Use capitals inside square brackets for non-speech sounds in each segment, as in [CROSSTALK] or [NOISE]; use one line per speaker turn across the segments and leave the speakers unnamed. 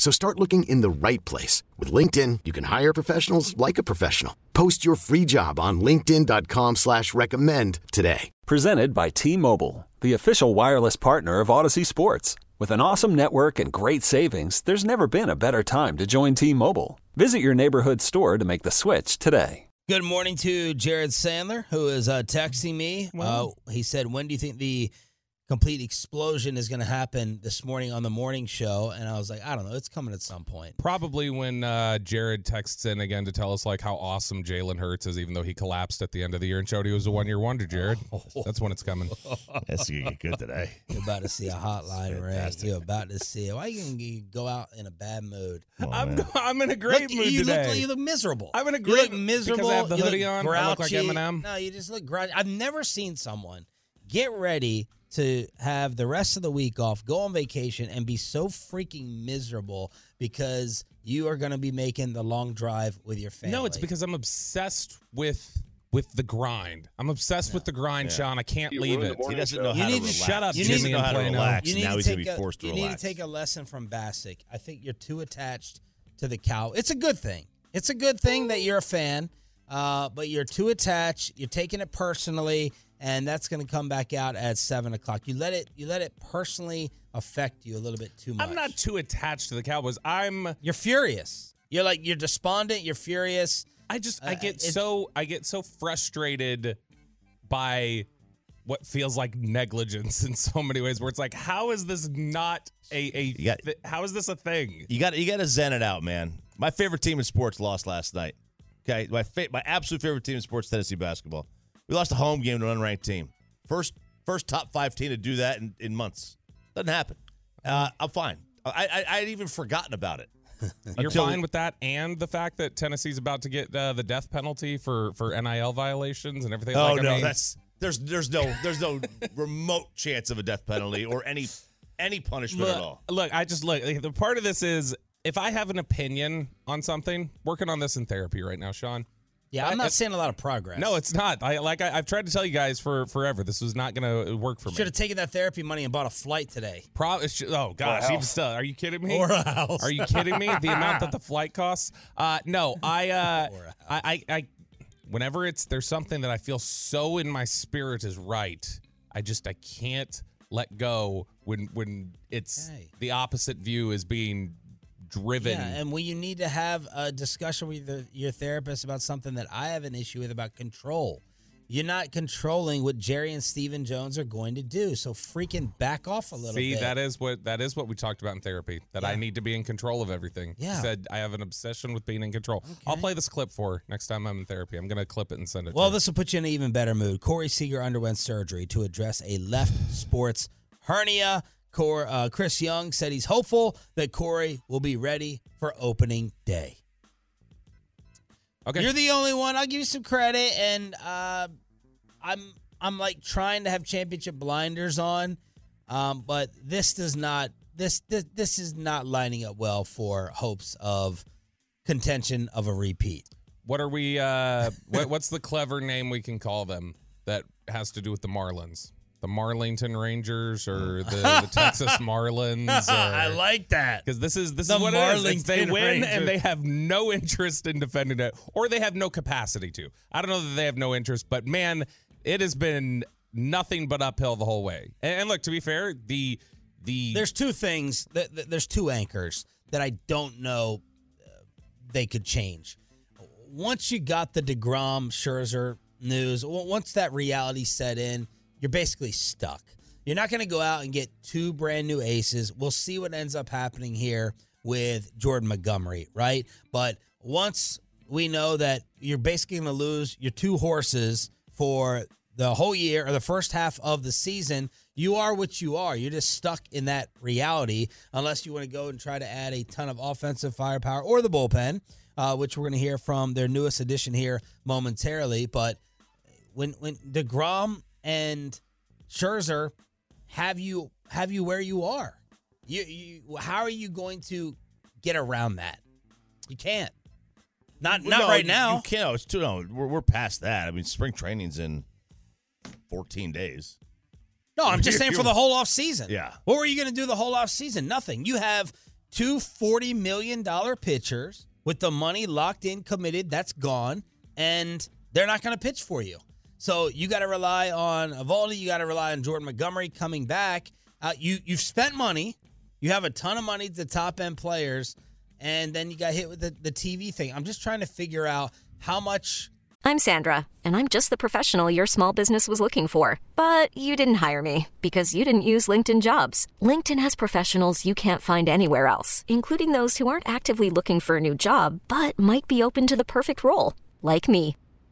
So start looking in the right place. With LinkedIn, you can hire professionals like a professional. Post your free job on linkedin.com slash recommend today.
Presented by T-Mobile, the official wireless partner of Audacy Sports. With an awesome network and great savings, there's never been a better time to join T-Mobile. Visit your neighborhood store to make the switch today.
Good morning to Jared Sandler, who is uh, texting me. Uh, he said, "When do you think the complete explosion is going to happen this morning on the morning show?" And I was like, "I don't know. It's coming at some point."
Probably when uh, Jared texts in again to tell us like how awesome Jalen Hurts is, even though he collapsed at the end of the year and showed he was a one year wonder. Jared, [LAUGHS] that's when it's coming.
That's gonna get good today.
You're about to see a hotline ring. You're about to see it. Why you going to go out in a bad mood?
Come on,
I'm
man.
I'm in a great
Look,
mood
you
today.
Look, you look miserable.
I'm in a
You
great
look miserable.
because I have the
you
hoodie
look
on. I look like. Eminem.
No, you just look grouchy. I've never seen someone get ready to have the rest of the week off, go on vacation, and be so freaking miserable because you are going to be making the long drive with your family.
No, it's because I'm obsessed with with the grind. I'm obsessed with the grind, Sean. I can't leave it.
He doesn't know
You
how
need
to
to
relax.
shut up,
he
Jimmy,
doesn't know how to relax.
you need
now
to
he's
take
gonna be
a,
forced to
you
relax.
need to take a lesson from Bassick. I think you're too attached to the cow. It's a good thing. It's a good thing that you're a fan, uh, but you're too attached. You're taking it personally, and that's going to come back out at seven o'clock. You let it. You let it personally affect you a little bit too much.
I'm not too attached to the Cowboys. I'm
You're furious. You're like you're despondent. You're furious.
I just I
Uh,
get
it-
so I get so frustrated by what feels like negligence in so many ways where it's like how is this not a a
got-
thi- how is this a thing?
You got you got to zen it out, man. My favorite team in sports lost last night. Okay, my fa- my absolute favorite team in sports, Tennessee basketball. We lost a home game to an unranked team. First first top five team to do that in, in months. Doesn't happen. Uh, I'm fine. I, I I'd even forgotten about it. [LAUGHS]
You're fine with that and the fact that Tennessee's about to get uh, the death penalty for for NIL violations and everything
Oh
like I
no,
mean,
that's there's there's no there's no [LAUGHS] remote chance of a death penalty or any any punishment
look,
at all.
look, I just look like, the part of this is if I have an opinion on something, working on this in therapy right now, Sean.
Yeah, I'm not seeing a lot of progress.
No, it's not. I like I, I've tried to tell you guys for forever. This was not going to work for me.
should have taken that therapy money and bought a flight today.
Pro- it's oh gosh, even still, are you kidding me?
Or a house.
Are you kidding me? The amount that the [LAUGHS] flight costs? Uh, no, I, uh, [LAUGHS]
Or a
I, I, I, whenever it's there's something that I feel so in my spirit is right, I just I can't let go when when it's
Okay.
the opposite view is being driven.
Yeah, and when you need to have a discussion with the, your therapist about something that I have an issue with about control. You're not controlling what Jerry and Stephen Jones are going to do. So freaking back off a little
See,
bit.
that is what that is what we talked about in therapy. That I need to be in control of everything. He
Yeah.
said I have an obsession with being in control. I'll play this clip for her next time I'm in therapy. I'm gonna clip it and send it.
Well, this will put you in an even better mood. Corey Seager underwent surgery to address a left sports hernia. Cor, uh, Chris Young said he's hopeful that Corey will be ready for opening day.
okay.
You're the only one. I'll give you some credit, and uh, I'm I'm like trying to have championship blinders on, um, but this does not this, this this is not lining up well for hopes of contention of a repeat.
What are we? Uh, what, what's the clever name we can call them that has to do with the Marlins? The Marlington Rangers or the, the Texas [LAUGHS] Marlins?
I like that.
because this is this
The
is what it is. It's they win
Rangers.
and they have no interest in defending it, or they have no capacity to. I don't know that they have no interest, but man, it has been nothing but uphill the whole way. And, and look, to be fair, the the
There's two things. That, that- there's two anchors that I don't know uh, they could change. Once you got the Degrom Scherzer news, once that reality set in, you're basically stuck. You're not going to go out and get two brand new aces. We'll see what ends up happening here with Jordan Montgomery, right? But once we know that you're basically going to lose your two horses for the whole year or the first half of the season, you are what you are. You're just stuck in that reality unless you want to go and try to add a ton of offensive firepower or the bullpen, uh, which we're going to hear from their newest addition here momentarily. But when when Degrom and Scherzer have you have you where you are. You, you how are you going to get around that? You can't. Not not
No,
right now.
You can't. It's too. No, we're we're past that. I mean, spring training's in 14 days.
No, I'm just [LAUGHS] saying for the whole off season.
Yeah.
What were you going to do the whole off season? Nothing. You have two $40 million pitchers with the money locked in, committed. That's gone. And they're not going to pitch for you. So you got to rely on Eovaldi. You got to rely on Jordan Montgomery coming back. Uh, you, you've spent money. You have a ton of money to top end players. And then you got hit with the, the TV thing. I'm just trying to figure out how much
I'm Sandra, and I'm just the professional your small business was looking for. But you didn't hire me because you didn't use LinkedIn jobs. LinkedIn has professionals you can't find anywhere else, including those who aren't actively looking for a new job but might be open to the perfect role, like me.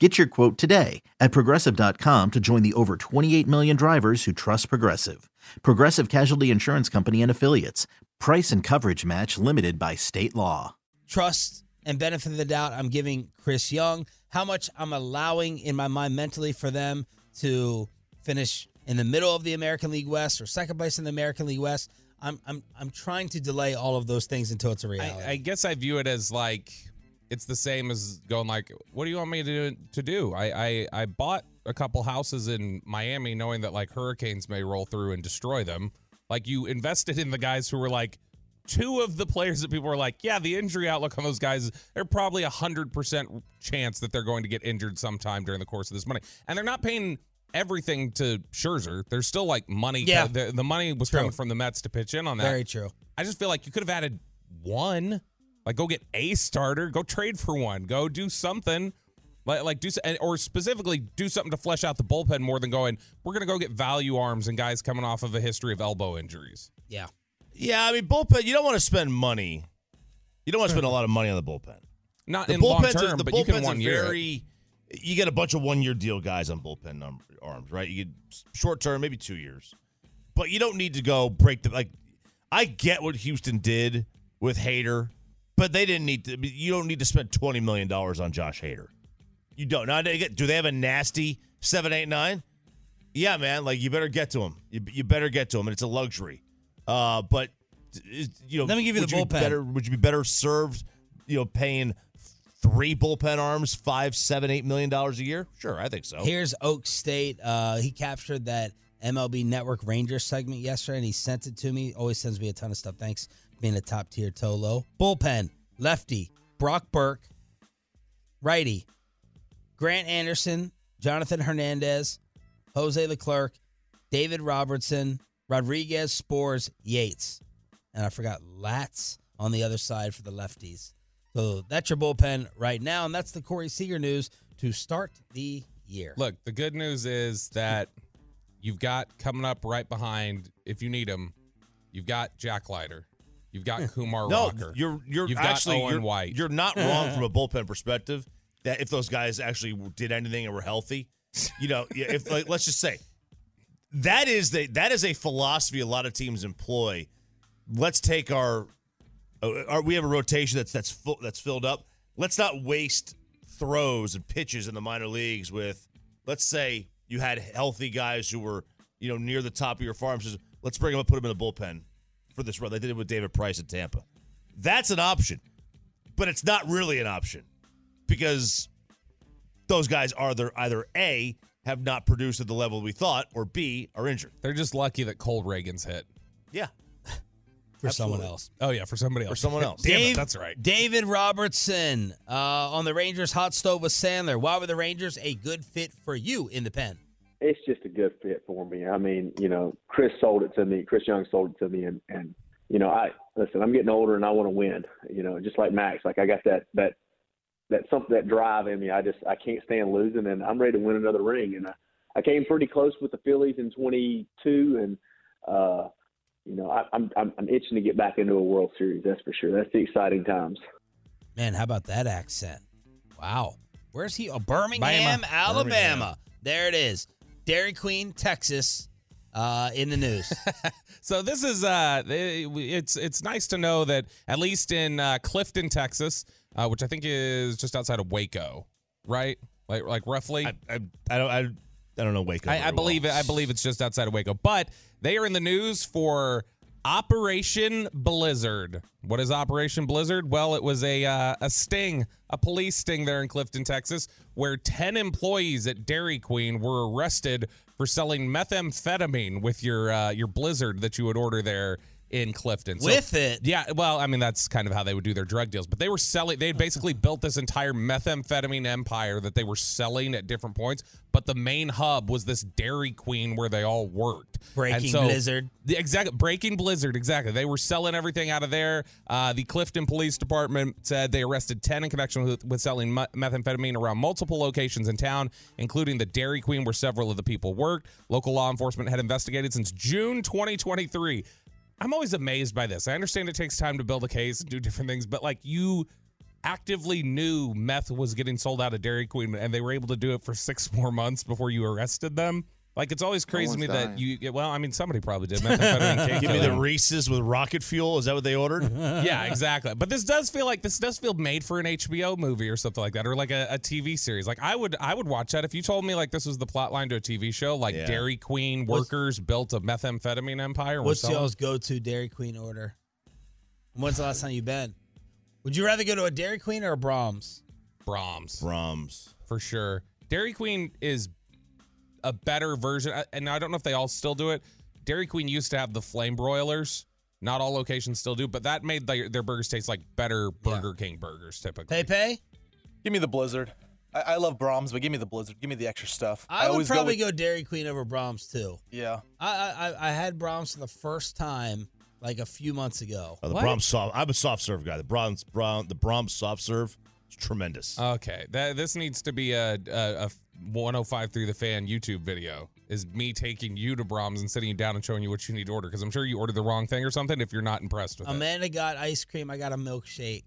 Get your quote today at progressive.com to join the over 28 million drivers who trust Progressive. Progressive Casualty Insurance Company and Affiliates. Price and coverage match limited by state law.
trust and benefit of the doubt I'm giving Chris Young, how much I'm allowing in my mind mentally for them to finish in the middle of the American League West or second place in the American League West. I'm I'm I'm trying to delay all of those things until it's a reality.
I, I guess I view it as like it's the same as going like, what do you want me to do? To do? I, I I bought a couple houses in Miami, knowing that like hurricanes may roll through and destroy them. Like you invested in the guys who were like two of the players that people were like, yeah, the injury outlook on those guys, they're probably a hundred percent chance that they're going to get injured sometime during the course of this money, and they're not paying everything to Scherzer. There's still like money.
Yeah.
the, the money was
True.
coming from the Mets to pitch in on that.
Very true.
I just feel like you could have added one. Like, go get a starter. Go trade for one. Go do something. Like, like do or specifically do something to flesh out the bullpen more than going. We're gonna go get value arms and guys coming off of a history of elbow injuries.
Yeah.
Yeah, I mean bullpen. You don't want to spend money. You don't want to spend a lot of money on the bullpen.
Not
The
in long
bullpens,
term,
the
but you can
bullpens
one
are
year.
very. You get a bunch of one year deal guys on bullpen num- arms, right? You get short term, maybe two years, but you don't need to go break the like. I get what Houston did with Hader, but they didn't need to. You don't need to spend twenty million dollars on Josh Hader. You don't. Now, do they have a nasty seven, eight, nine? Yeah, man. Like you better get to him. You, you better get to him, and it's a luxury. Uh, but you know,
Let me give you
would
the
be
bullpen.
better, would you be better served? You know, paying three bullpen arms, five, seven, eight million dollars a year? Sure, I think so.
Here's Oak State. Uh, he captured that MLB Network Rangers segment yesterday, and he sent it to me. Always sends me a ton of stuff. Thanks being a top tier Tolo. Bullpen, lefty, Brock Burke, righty, Grant Anderson, Jonathan Hernandez, Jose Leclerc, David Robertson, Rodriguez, Sborz, Yates. And I forgot Latz on the other side for the lefties. So that's your bullpen right now, and that's the Corey Seager news to start the year.
Look, the good news is that you've got coming up right behind, if you need him, you've got Jack Leiter. You've got Kumar
no,
Rocker.
you're you're
You've
actually
got Owen
you're,
White.
you're not wrong from a [LAUGHS] bullpen perspective. That if those guys actually did anything and were healthy, you know, if like let's just say that is the that is a philosophy a lot of teams employ. Let's take our, uh, our we have a rotation that's that's full, that's filled up. Let's not waste throws and pitches in the minor leagues with let's say you had healthy guys who were you know, near the top of your farm. Says, let's bring them up, put them in the bullpen for this run. They did it with David Price at Tampa. That's an option, but it's not really an option because those guys are there either a have not produced at the level we thought, or b are injured.
They're just lucky that Cole Ragans hit.
Yeah,
for someone else.
Oh yeah, for somebody else.
For someone [LAUGHS] else.
Damn it, that's right.
David Robertson uh, on the Rangers hot stove with Sandler. Why were the Rangers a good fit for you in the pen?
It's just a good fit for me. I mean, you know, Chris sold it to me. Chris Young sold it to me, and and you know, I listen. I'm getting older, and I want to win. You know, just like Max. Like I got that that that something that drive in me. I just I can't stand losing, and I'm ready to win another ring. And I, I came pretty close with the Phillies in 22, and uh, you know, I, I'm I'm I'm itching to get back into a World Series. That's for sure. That's the exciting times.
Man, how about that accent? Wow. Where's he? Oh, Birmingham, Alabama.
Birmingham.
There it is. Dairy Queen, Texas, uh, in the news. [LAUGHS]
So this is uh, it's it's nice to know that at least in uh, Clifton, Texas, uh, which I think is just outside of Waco, right? Like like roughly.
I, I, I don't I, I don't know Waco.
I, I believe
well.
it. I believe it's just outside of Waco, but they are in the news for Operation Blizzard. What is Operation Blizzard? Well, it was a uh, a sting, a police sting there in Clifton, Texas, where ten employees at Dairy Queen were arrested for selling methamphetamine with your uh, your Blizzard that you would order there in Clifton. So-
With it?
yeah, well, I mean that's kind of how they would do their drug deals. But they were selling. They had basically built this entire methamphetamine empire that they were selling at different points. But the main hub was this Dairy Queen where they all worked.
Breaking
so-
Blizzard.
The exact breaking Blizzard. Exactly. They were selling everything out of there. Uh, the Clifton Police Department said they arrested ten in connection with, with selling me- methamphetamine around multiple locations in town, including the Dairy Queen where several of the people worked. Local law enforcement had investigated since June 2023. I'm always amazed by this. I understand it takes time to build a case and do different things, but like you actively knew meth was getting sold out of Dairy Queen and they were able to do it for six [LAUGHS] more months before you arrested them. Like it's always crazy to me
one's
that you yeah, well, I mean somebody probably did methamphetamine [LAUGHS] cake
Give me the
killing.
Reese's with rocket fuel. Is that what they ordered? [LAUGHS]
Yeah, exactly. But this does feel like this does feel made for an HBO movie or something like that, or like a, a TV series. Like I would I would watch that if you told me like this was the plot line to a TV show, like
Yeah.
Dairy Queen
What's-
workers built a methamphetamine empire.
What's
selling-
y'all's go-to Dairy Queen order? When's the last time you've been? Would you rather go to a Dairy Queen or a Braum's?
Braum's?
Braum's.
for sure. Dairy Queen is a better version, uh, and I don't know if they all still do it. Dairy Queen used to have the flame broilers. Not all locations still do, but that made their, their burgers taste like better Burger King burgers typically.
Pay pay.
Give me the Blizzard. I, I love Braum's, but give me the Blizzard. Give me the extra stuff.
I, would probably
go,
go, Dairy Queen over Braum's too.
Yeah.
I, I I had Braum's for the first time like a few months ago.
Oh, the
What?
Braum's soft. I'm a soft serve guy. The Braum's, Brown, the Braum's soft serve is tremendous.
Okay, that this needs to be a, a, a 105 through the fan YouTube video. Is me taking you to Braum's and sitting you down and showing you what you need to order because I'm sure you ordered the wrong thing or something if you're not impressed with it.
Amanda got ice cream. I got a milkshake.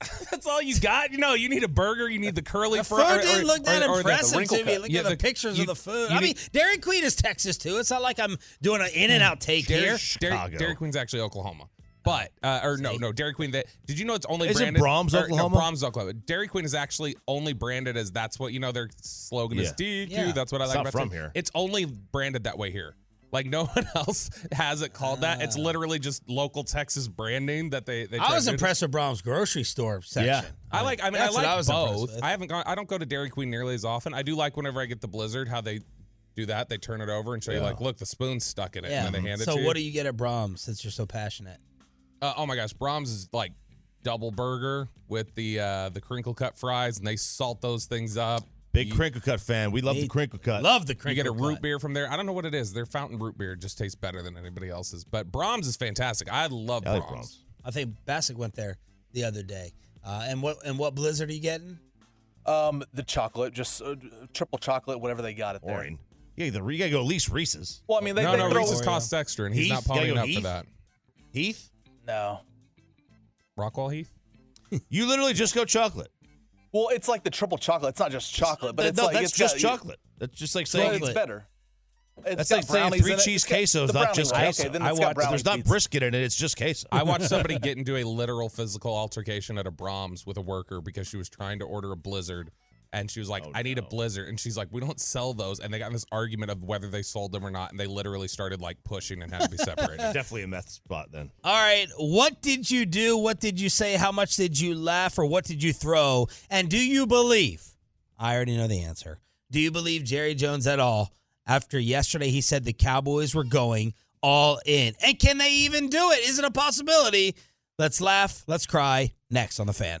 [LAUGHS]
That's all you got. You know, you need a burger. You need the curly
The
fry.
food didn't look that
or- or the
impressive to me. Look
Yeah,
at the, pictures
you-
of the food.
you
I mean,
need-
Dairy Queen is Texas too. It's not like I'm doing an In and Out take
Dairy,
here.
Dairy, Dairy Queen's actually Oklahoma. But uh, or no,
See?
no, Dairy Queen. That did you know it's only
Isn't
branded
Braum's
or, no,
Oklahoma?
Braum's Oklahoma. Dairy Queen is actually only branded as that's what you know. Their slogan is
Yeah.
DQ.
Yeah.
That's what I
It's
like
not
about
from
it.
here.
It's only branded that way here. Like no [LAUGHS] one else has it called that. It's literally just local Texas branding that they. they
I
try
was
to do.
impressed with Braum's grocery store section.
Yeah.
I like. I mean, I
That's what
like
I was impressed
both.
with.
I haven't gone. I don't go to Dairy Queen nearly as often. I do like whenever I get the Blizzard how they do that. They turn it over and show you like, look, the spoon's stuck in it,
Yeah.
and then they hand it
so
to you.
what do you get at Braum's since you're so passionate?
Uh, oh my gosh, Braum's is like double burger with the uh, the crinkle cut fries, and they salt those things up.
Big
You-
crinkle cut fan. We love the crinkle cut.
Love the crinkle.
You get a root
cut.
beer from there. I don't know what it is. Their fountain root beer just tastes better than anybody else's. But Braum's is fantastic. I love
I like
Braum's.
Braum's.
I think Bassick went there the other day. Uh, and what and what Blizzard are you getting?
Um, the chocolate, just uh, triple chocolate, whatever they got it there.
Boring. Yeah, the, you gotta go at least Reese's.
Well, I mean, they,
no,
they
no,
throw
Reese's
Oreo.
costs extra, and he's
Heath?
not ponying
Gotta go
up for that.
Heath,
no.
Rockwall Heath. [LAUGHS]
you literally just go chocolate.
Well, it's like the triple chocolate. It's not just chocolate, but it's
no,
like
that's
it's
just
got-
chocolate. That's just like
Well,
saying
it's better. It's
That's
got
like saying three cheese
It's
queso is not just
one.
queso.
Okay, then
I
it's got
watched-
There's not
pizza.
brisket in it. It's just queso.
I watched [LAUGHS] somebody get into a literal physical altercation at a Braum's with a worker because she was trying to order a Blizzard and she was like,
Oh,
"I need a. Blizzard," and she's like, "We don't sell those," and they got in this argument of whether they sold them or not, and they literally started like pushing and had to be separated. [LAUGHS]
Definitely a meth spot then.
All right. What did you do? What did you say? How much did you laugh or what did you throw? And do you believe? I already know the answer. Do you believe Jerry Jones at all after yesterday he said the Cowboys were going all in? And can they even do it? Is it a possibility? Let's laugh. Let's cry. Next on the fan.